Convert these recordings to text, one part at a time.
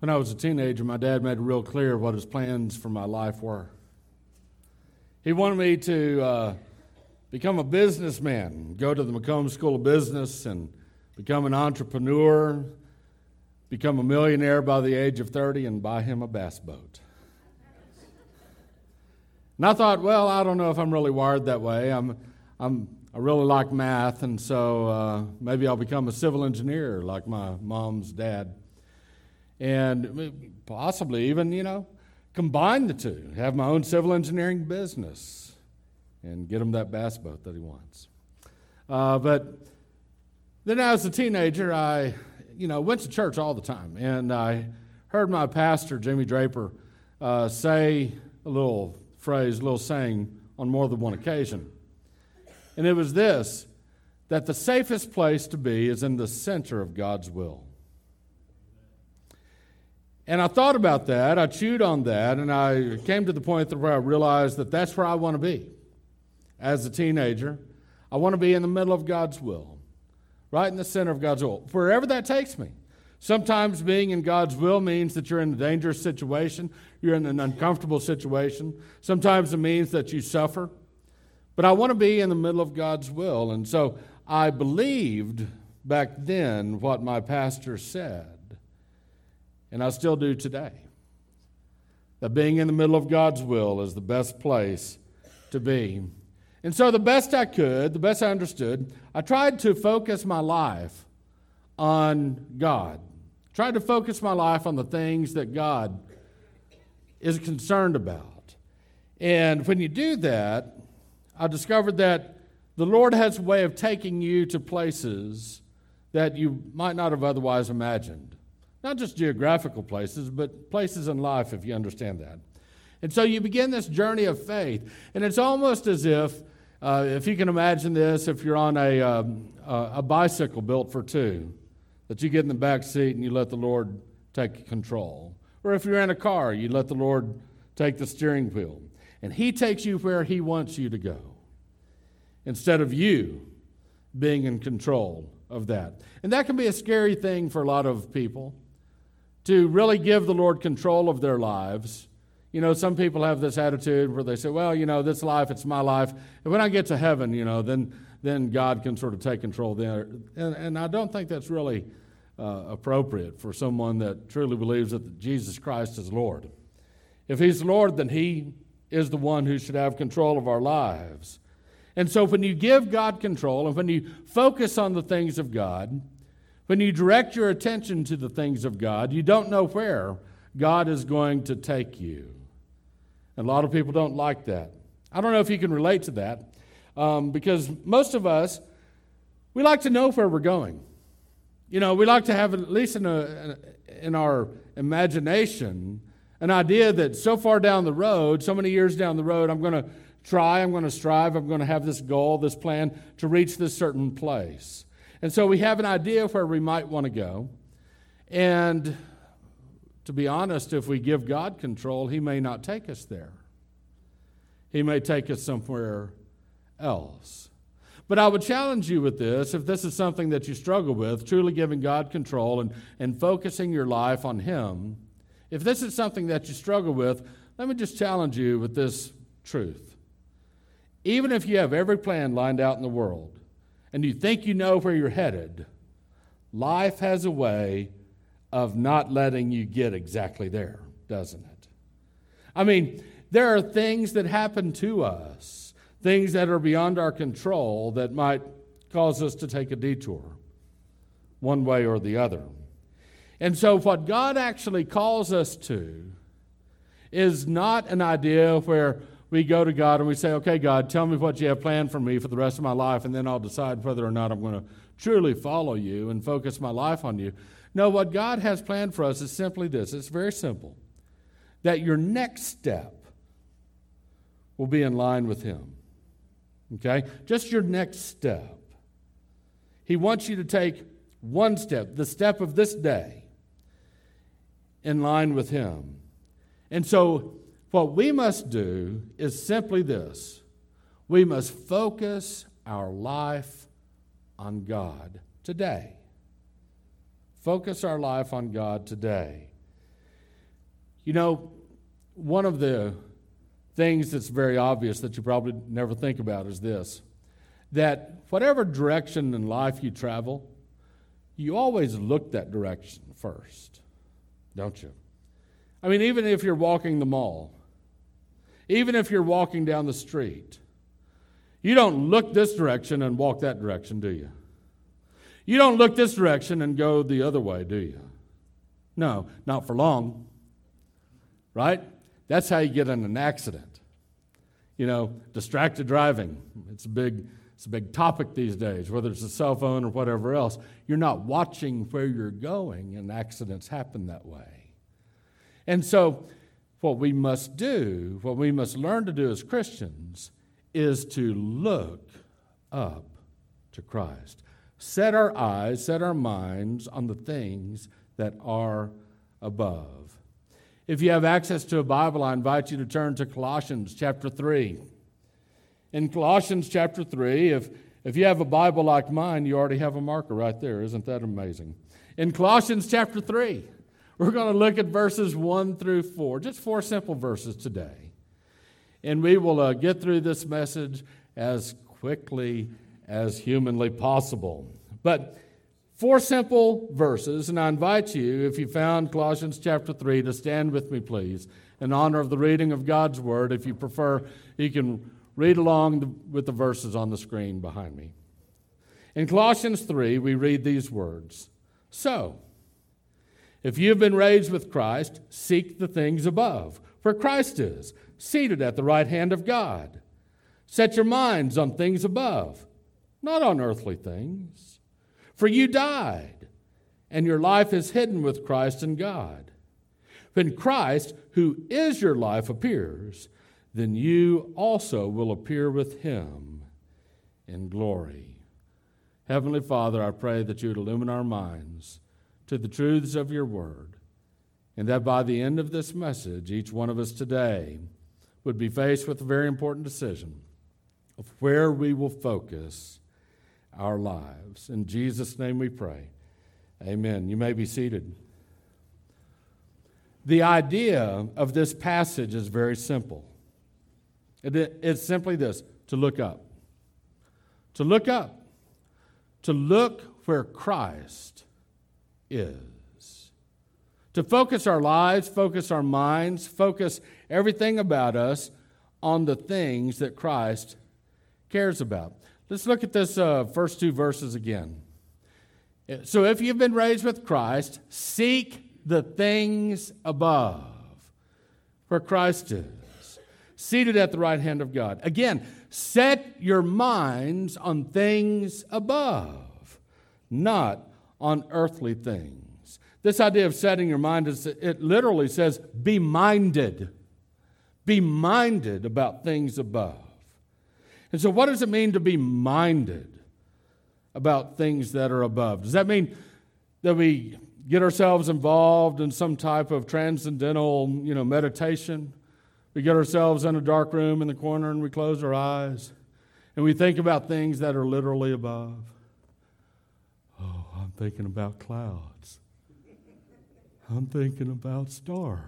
When I was a teenager, my dad made it real clear what his plans for my life were. He wanted me to uh, become a businessman, go to the McCombs School of Business and become an entrepreneur, become a millionaire by the age of 30, and buy him a bass boat. And I thought, well, I don't know if I'm really wired that way. I'm, I'm, I really like math, and so uh, maybe I'll become a civil engineer like my mom's dad and possibly even, you know, combine the two, have my own civil engineering business, and get him that bass boat that he wants. Uh, but then as a teenager, I, you know, went to church all the time, and I heard my pastor, Jimmy Draper, uh, say a little phrase, a little saying on more than one occasion. And it was this that the safest place to be is in the center of God's will. And I thought about that, I chewed on that, and I came to the point where I realized that that's where I want to be as a teenager. I want to be in the middle of God's will, right in the center of God's will, wherever that takes me. Sometimes being in God's will means that you're in a dangerous situation, you're in an uncomfortable situation. Sometimes it means that you suffer. But I want to be in the middle of God's will. And so I believed back then what my pastor said and I still do today. That being in the middle of God's will is the best place to be. And so, the best I could, the best I understood, I tried to focus my life on God. Tried to focus my life on the things that God is concerned about. And when you do that, I discovered that the Lord has a way of taking you to places that you might not have otherwise imagined. Not just geographical places, but places in life, if you understand that. And so you begin this journey of faith. And it's almost as if, uh, if you can imagine this, if you're on a, um, a bicycle built for two, that you get in the back seat and you let the Lord take control. Or if you're in a car, you let the Lord take the steering wheel. And He takes you where He wants you to go instead of you being in control of that. And that can be a scary thing for a lot of people to really give the Lord control of their lives. You know, some people have this attitude where they say, well, you know, this life, it's my life. And when I get to heaven, you know, then, then God can sort of take control there. And, and I don't think that's really uh, appropriate for someone that truly believes that Jesus Christ is Lord. If He's Lord, then He is the one who should have control of our lives. And so when you give God control and when you focus on the things of God, when you direct your attention to the things of God, you don't know where God is going to take you. And a lot of people don't like that. I don't know if you can relate to that um, because most of us, we like to know where we're going. You know, we like to have, at least in, a, in our imagination, an idea that so far down the road, so many years down the road, I'm going to try, I'm going to strive, I'm going to have this goal, this plan to reach this certain place. And so we have an idea of where we might want to go. And to be honest, if we give God control, He may not take us there. He may take us somewhere else. But I would challenge you with this if this is something that you struggle with, truly giving God control and, and focusing your life on Him. If this is something that you struggle with, let me just challenge you with this truth. Even if you have every plan lined out in the world, and you think you know where you're headed, life has a way of not letting you get exactly there, doesn't it? I mean, there are things that happen to us, things that are beyond our control that might cause us to take a detour one way or the other. And so, what God actually calls us to is not an idea where we go to God and we say, okay, God, tell me what you have planned for me for the rest of my life, and then I'll decide whether or not I'm going to truly follow you and focus my life on you. No, what God has planned for us is simply this it's very simple that your next step will be in line with Him. Okay? Just your next step. He wants you to take one step, the step of this day, in line with Him. And so what we must do is simply this we must focus our life on God today. Focus our life on God today. You know, one of the things that's very obvious that you probably never think about is this that whatever direction in life you travel, you always look that direction first, don't you? I mean, even if you're walking the mall, even if you're walking down the street, you don't look this direction and walk that direction, do you? You don't look this direction and go the other way, do you? No, not for long. Right? That's how you get in an accident. You know, distracted driving. It's a big it's a big topic these days, whether it's a cell phone or whatever else. You're not watching where you're going, and accidents happen that way. And so, what we must do, what we must learn to do as Christians, is to look up to Christ. Set our eyes, set our minds on the things that are above. If you have access to a Bible, I invite you to turn to Colossians chapter 3 in Colossians chapter 3, if, if you have a Bible like mine, you already have a marker right there. Isn't that amazing? In Colossians chapter 3, we're going to look at verses 1 through 4, just four simple verses today. And we will uh, get through this message as quickly as humanly possible. But four simple verses, and I invite you, if you found Colossians chapter 3, to stand with me, please, in honor of the reading of God's Word. If you prefer, you can Read along with the verses on the screen behind me. In Colossians 3, we read these words So, if you have been raised with Christ, seek the things above, where Christ is, seated at the right hand of God. Set your minds on things above, not on earthly things. For you died, and your life is hidden with Christ in God. When Christ, who is your life, appears, then you also will appear with him in glory. Heavenly Father, I pray that you would illumine our minds to the truths of your word, and that by the end of this message, each one of us today would be faced with a very important decision of where we will focus our lives. In Jesus' name we pray. Amen. You may be seated. The idea of this passage is very simple. It's simply this to look up. To look up. To look where Christ is. To focus our lives, focus our minds, focus everything about us on the things that Christ cares about. Let's look at this uh, first two verses again. So, if you've been raised with Christ, seek the things above, where Christ is seated at the right hand of God. Again, set your minds on things above, not on earthly things. This idea of setting your mind is it literally says be minded. Be minded about things above. And so what does it mean to be minded about things that are above? Does that mean that we get ourselves involved in some type of transcendental, you know, meditation? We get ourselves in a dark room in the corner and we close our eyes and we think about things that are literally above. Thinking about clouds. I'm thinking about stars.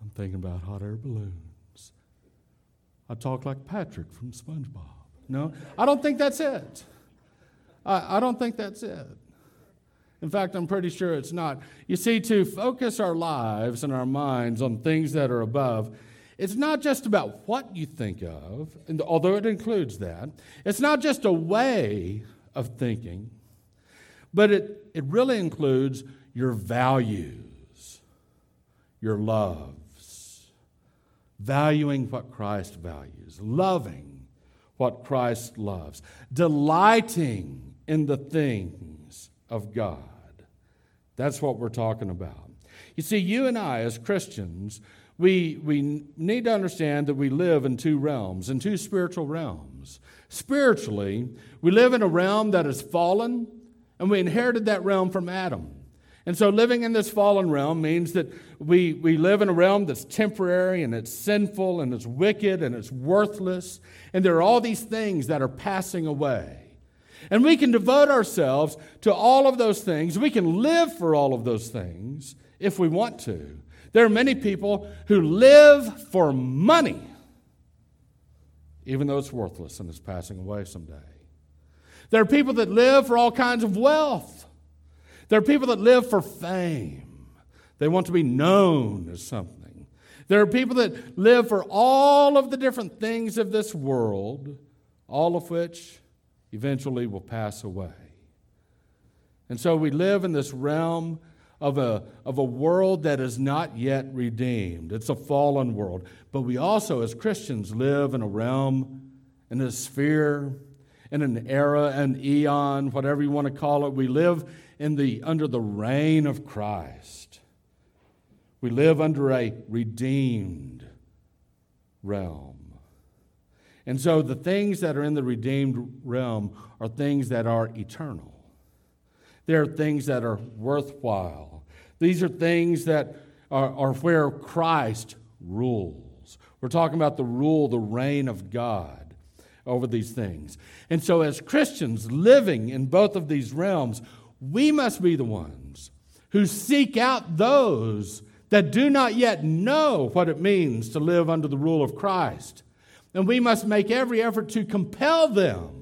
I'm thinking about hot air balloons. I talk like Patrick from SpongeBob. No, I don't think that's it. I, I don't think that's it. In fact, I'm pretty sure it's not. You see, to focus our lives and our minds on things that are above, it's not just about what you think of, although it includes that. It's not just a way of thinking, but it, it really includes your values, your loves, valuing what Christ values, loving what Christ loves, delighting in the things of God. That's what we're talking about. You see, you and I, as Christians, we, we need to understand that we live in two realms, in two spiritual realms. Spiritually, we live in a realm that is fallen, and we inherited that realm from Adam. And so, living in this fallen realm means that we, we live in a realm that's temporary and it's sinful and it's wicked and it's worthless. And there are all these things that are passing away. And we can devote ourselves to all of those things. We can live for all of those things if we want to. There are many people who live for money, even though it's worthless and it's passing away someday. There are people that live for all kinds of wealth. There are people that live for fame. They want to be known as something. There are people that live for all of the different things of this world, all of which eventually will pass away. And so we live in this realm of a, of a world that is not yet redeemed. It's a fallen world. But we also, as Christians, live in a realm, in a sphere, in an era, an eon, whatever you want to call it. We live in the, under the reign of Christ. We live under a redeemed realm. And so the things that are in the redeemed realm are things that are eternal. They're things that are worthwhile. These are things that are, are where Christ rules. We're talking about the rule, the reign of God over these things. And so, as Christians living in both of these realms, we must be the ones who seek out those that do not yet know what it means to live under the rule of Christ. And we must make every effort to compel them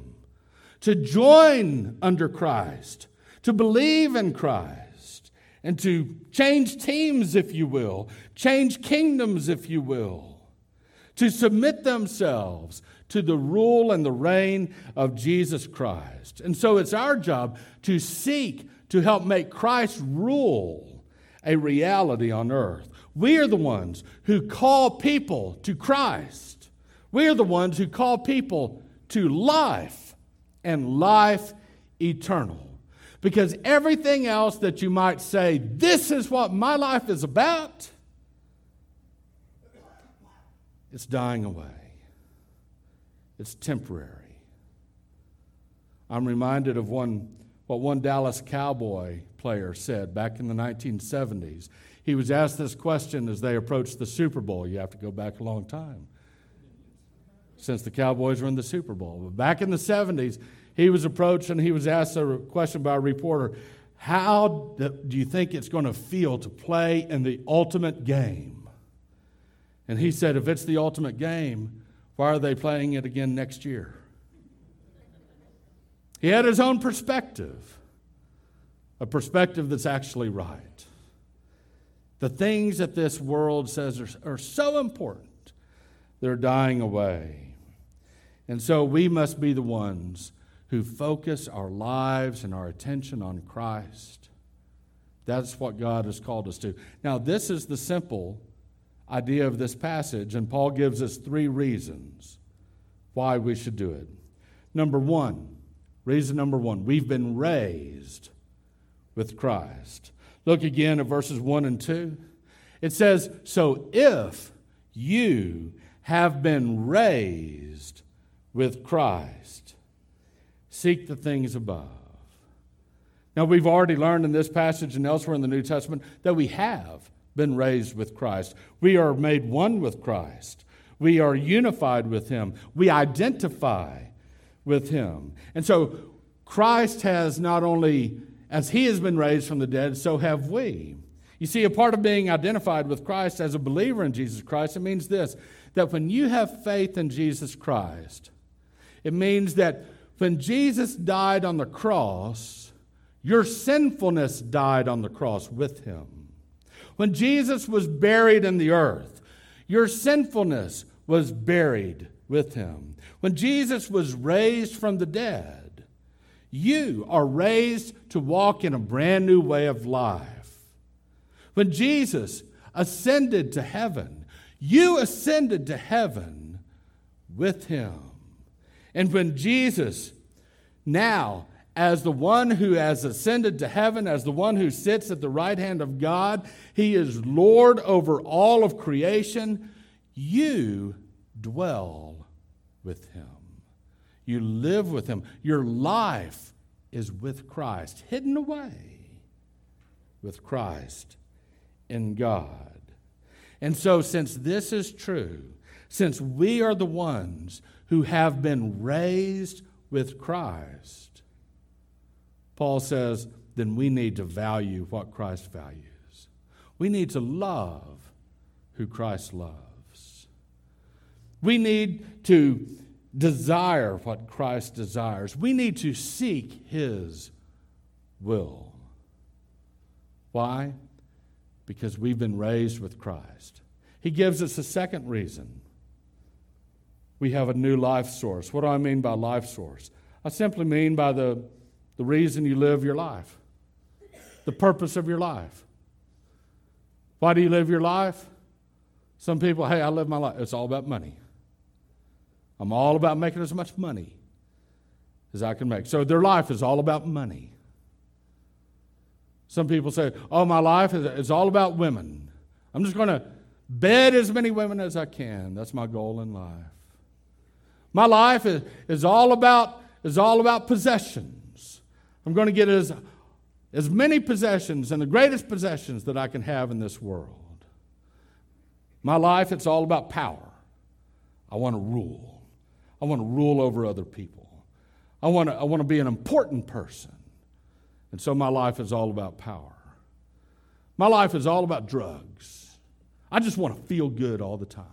to join under Christ, to believe in Christ, and to change teams, if you will, change kingdoms, if you will, to submit themselves to the rule and the reign of Jesus Christ. And so it's our job to seek to help make Christ's rule a reality on earth. We are the ones who call people to Christ. We are the ones who call people to life and life eternal. Because everything else that you might say, this is what my life is about, it's dying away. It's temporary. I'm reminded of one, what one Dallas Cowboy player said back in the 1970s. He was asked this question as they approached the Super Bowl. You have to go back a long time since the Cowboys were in the Super Bowl. But back in the 70s, he was approached and he was asked a question by a reporter How do you think it's going to feel to play in the ultimate game? And he said, If it's the ultimate game, why are they playing it again next year? He had his own perspective, a perspective that's actually right. The things that this world says are, are so important, they're dying away. And so we must be the ones who focus our lives and our attention on Christ. That's what God has called us to. Now, this is the simple idea of this passage, and Paul gives us three reasons why we should do it. Number one, reason number one, we've been raised with Christ. Look again at verses 1 and 2. It says, So if you have been raised with Christ, Seek the things above. Now, we've already learned in this passage and elsewhere in the New Testament that we have been raised with Christ. We are made one with Christ. We are unified with Him. We identify with Him. And so, Christ has not only, as He has been raised from the dead, so have we. You see, a part of being identified with Christ as a believer in Jesus Christ, it means this that when you have faith in Jesus Christ, it means that when Jesus died on the cross, your sinfulness died on the cross with him. When Jesus was buried in the earth, your sinfulness was buried with him. When Jesus was raised from the dead, you are raised to walk in a brand new way of life. When Jesus ascended to heaven, you ascended to heaven with him. And when Jesus, now, as the one who has ascended to heaven, as the one who sits at the right hand of God, he is Lord over all of creation, you dwell with him. You live with him. Your life is with Christ, hidden away with Christ in God. And so, since this is true, since we are the ones who have been raised with Christ, Paul says, then we need to value what Christ values. We need to love who Christ loves. We need to desire what Christ desires. We need to seek his will. Why? Because we've been raised with Christ. He gives us a second reason. We have a new life source. What do I mean by life source? I simply mean by the, the reason you live your life, the purpose of your life. Why do you live your life? Some people, hey, I live my life. It's all about money. I'm all about making as much money as I can make. So their life is all about money. Some people say, oh, my life is, all about women. I'm just going to bed as many women as I can. That's my goal in life. My life is, is, all, about, is all about possessions. I'm going to get as, as many possessions and the greatest possessions that I can have in this world. My life, it's all about power. I want to rule. I want to rule over other people. I want to, I want to be an important person. And so my life is all about power. My life is all about drugs. I just want to feel good all the time.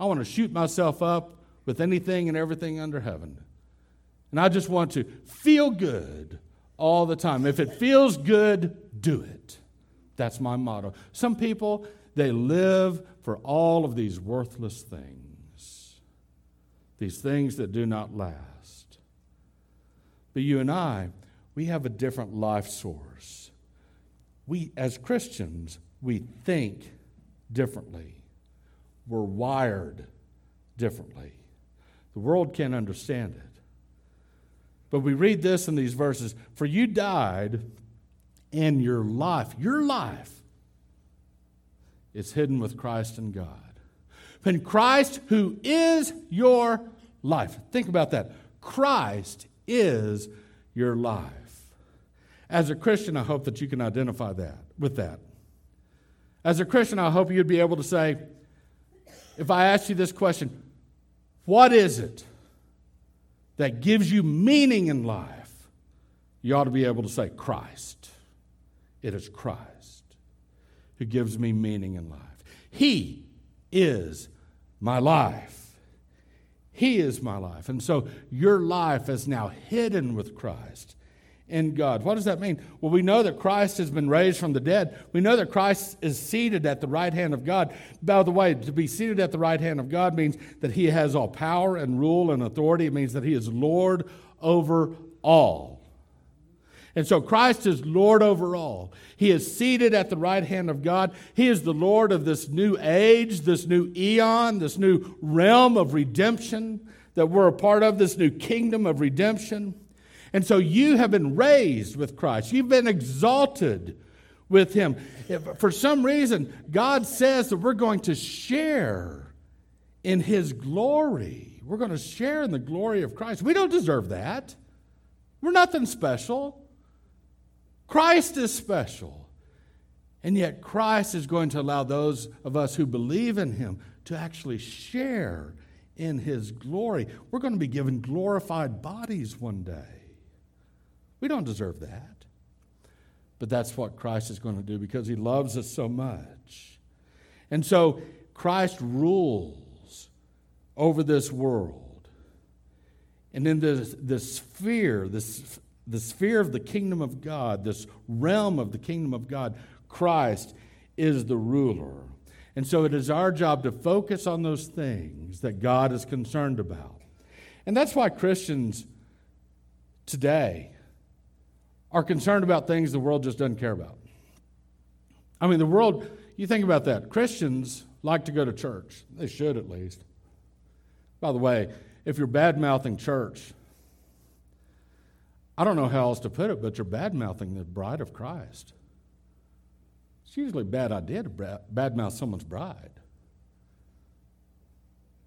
I want to shoot myself up with anything and everything under heaven. And I just want to feel good all the time. If it feels good, do it. That's my motto. Some people, they live for all of these worthless things, these things that do not last. But you and I, we have a different life source. We, as Christians, we think differently. We're wired differently. The world can't understand it. But we read this in these verses For you died, and your life, your life, is hidden with Christ in God. When Christ, who is your life, think about that. Christ is your life. As a Christian, I hope that you can identify that with that. As a Christian, I hope you'd be able to say, if I ask you this question, what is it that gives you meaning in life? You ought to be able to say, Christ. It is Christ who gives me meaning in life. He is my life. He is my life. And so your life is now hidden with Christ in God. What does that mean? Well, we know that Christ has been raised from the dead. We know that Christ is seated at the right hand of God. By the way, to be seated at the right hand of God means that he has all power and rule and authority. It means that he is Lord over all. And so Christ is Lord over all. He is seated at the right hand of God. He is the Lord of this new age, this new eon, this new realm of redemption that we're a part of, this new kingdom of redemption. And so you have been raised with Christ. You've been exalted with Him. If for some reason, God says that we're going to share in His glory. We're going to share in the glory of Christ. We don't deserve that. We're nothing special. Christ is special. And yet, Christ is going to allow those of us who believe in Him to actually share in His glory. We're going to be given glorified bodies one day. We don't deserve that. But that's what Christ is going to do because he loves us so much. And so Christ rules over this world. And in this, this sphere, this, the sphere of the kingdom of God, this realm of the kingdom of God, Christ is the ruler. And so it is our job to focus on those things that God is concerned about. And that's why Christians today are concerned about things the world just doesn't care about. I mean, the world, you think about that. Christians like to go to church. They should at least. By the way, if you're bad mouthing church, I don't know how else to put it, but you're bad mouthing the bride of Christ. It's usually a bad idea to bad mouth someone's bride,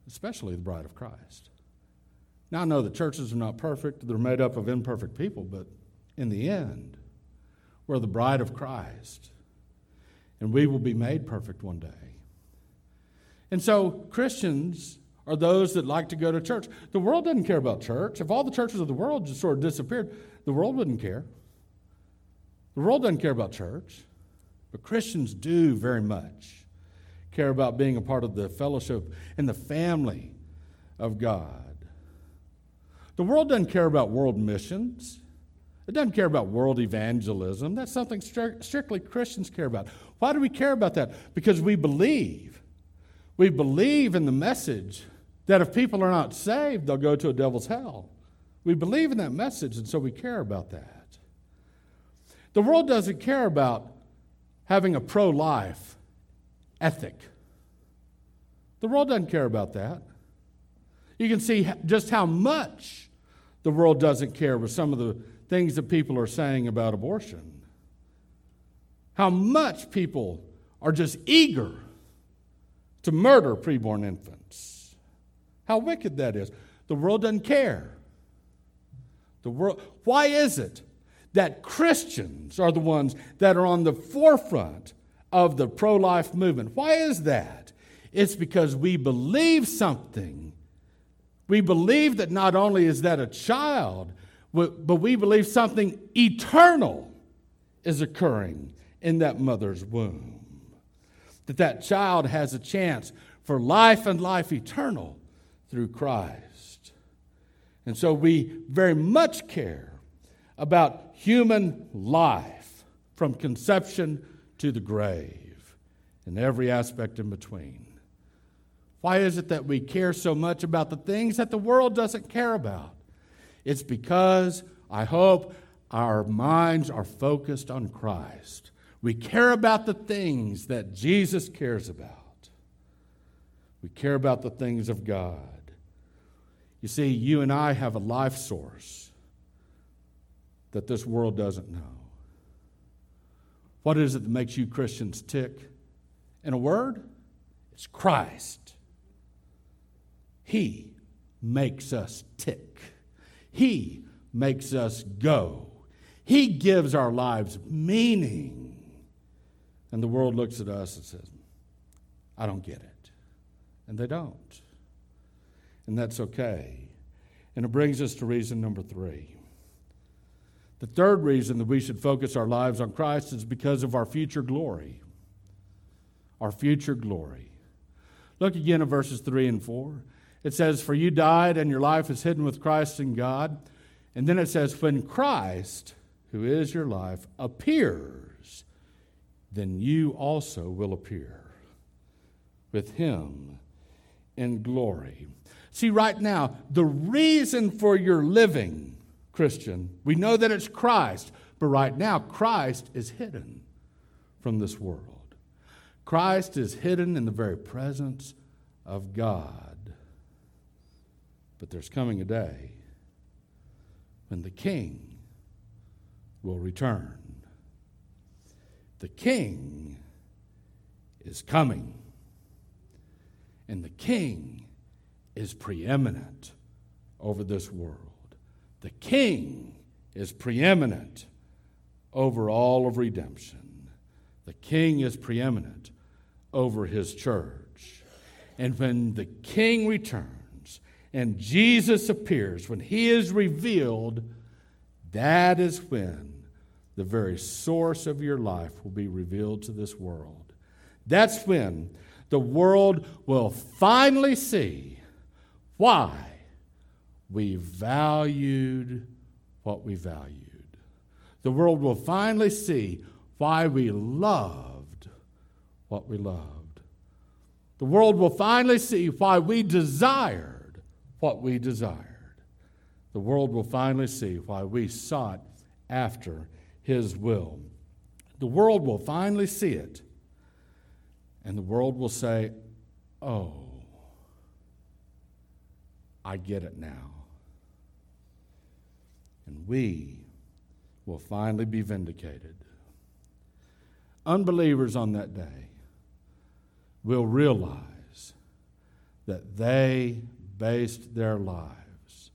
especially the bride of Christ. Now, I know the churches are not perfect, they're made up of imperfect people, but in the end. We're the bride of Christ, and we will be made perfect one day. And so, Christians are those that like to go to church. The world doesn't care about church. If all the churches of the world just sort of disappeared, the world wouldn't care. The world doesn't care about church, but Christians do very much care about being a part of the fellowship and the family of God. The world doesn't care about world missions. It doesn't care about world evangelism. That's something strictly Christians care about. Why do we care about that? Because we believe. We believe in the message that if people are not saved, they'll go to a devil's hell. We believe in that message, and so we care about that. The world doesn't care about having a pro life ethic. The world doesn't care about that. You can see just how much the world doesn't care with some of the things that people are saying about abortion. How much people are just eager to murder preborn infants. How wicked that is. The world doesn't care. The world, why is it that Christians are the ones that are on the forefront of the pro life movement? Why is that? It's because we believe something. We believe that not only is that a child, but we believe something eternal is occurring in that mother's womb. That that child has a chance for life and life eternal through Christ. And so we very much care about human life from conception to the grave and every aspect in between. Why is it that we care so much about the things that the world doesn't care about? It's because I hope our minds are focused on Christ. We care about the things that Jesus cares about. We care about the things of God. You see, you and I have a life source that this world doesn't know. What is it that makes you Christians tick? In a word, it's Christ. He makes us tick. He makes us go. He gives our lives meaning. And the world looks at us and says, I don't get it. And they don't. And that's okay. And it brings us to reason number three. The third reason that we should focus our lives on Christ is because of our future glory. Our future glory. Look again at verses 3 and 4. It says, For you died, and your life is hidden with Christ in God. And then it says, When Christ, who is your life, appears, then you also will appear with him in glory. See, right now, the reason for your living, Christian, we know that it's Christ, but right now, Christ is hidden from this world. Christ is hidden in the very presence of God. But there's coming a day when the king will return. The king is coming, and the king is preeminent over this world. The king is preeminent over all of redemption. The king is preeminent over his church. And when the king returns, and Jesus appears, when he is revealed, that is when the very source of your life will be revealed to this world. That's when the world will finally see why we valued what we valued. The world will finally see why we loved what we loved. The world will finally see why we desired what we desired. The world will finally see why we sought after His will. The world will finally see it, and the world will say, Oh, I get it now. And we will finally be vindicated. Unbelievers on that day will realize that they based their lives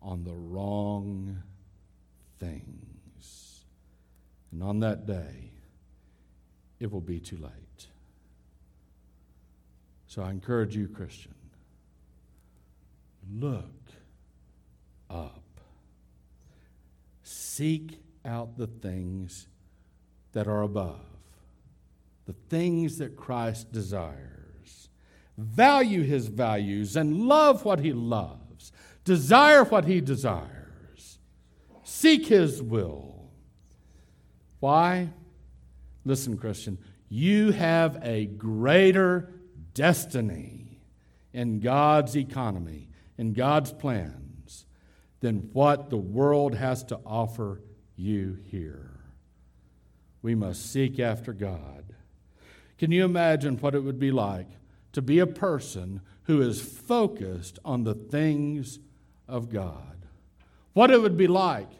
on the wrong things. And on that day, it will be too late. So I encourage you, Christian, look up. Seek out the things that are above, the things that Christ desires. Value his values and love what he loves, desire what he desires, seek his will. Why? Listen, Christian, you have a greater destiny in God's economy, in God's plans, than what the world has to offer you here. We must seek after God. Can you imagine what it would be like to be a person who is focused on the things of God? What it would be like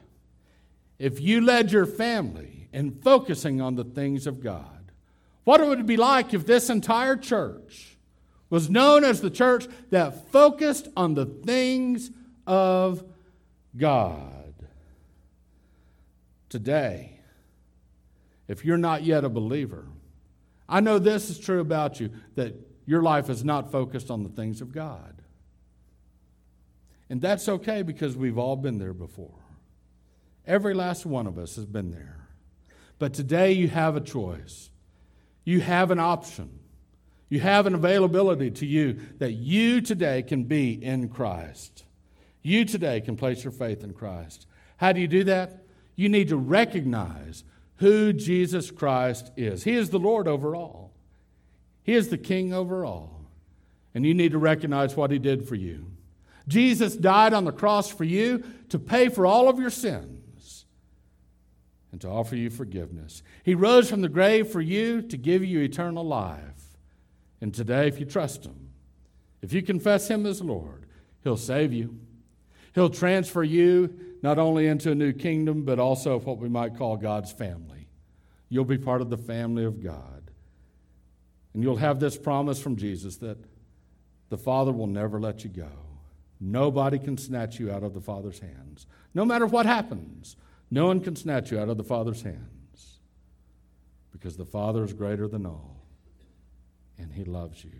if you led your family in focusing on the things of God. What it would be like if this entire church was known as the church that focused on the things of God. Today, if you're not yet a believer, I know this is true about you that your life is not focused on the things of God. And that's okay because we've all been there before. Every last one of us has been there. But today you have a choice. You have an option. You have an availability to you that you today can be in Christ. You today can place your faith in Christ. How do you do that? You need to recognize who Jesus Christ is. He is the Lord over all, He is the King over all. And you need to recognize what He did for you. Jesus died on the cross for you to pay for all of your sins and to offer you forgiveness. He rose from the grave for you to give you eternal life. And today, if you trust Him, if you confess Him as Lord, He'll save you. He'll transfer you not only into a new kingdom, but also what we might call God's family. You'll be part of the family of God. And you'll have this promise from Jesus that the Father will never let you go. Nobody can snatch you out of the Father's hands. No matter what happens, no one can snatch you out of the Father's hands because the Father is greater than all and He loves you.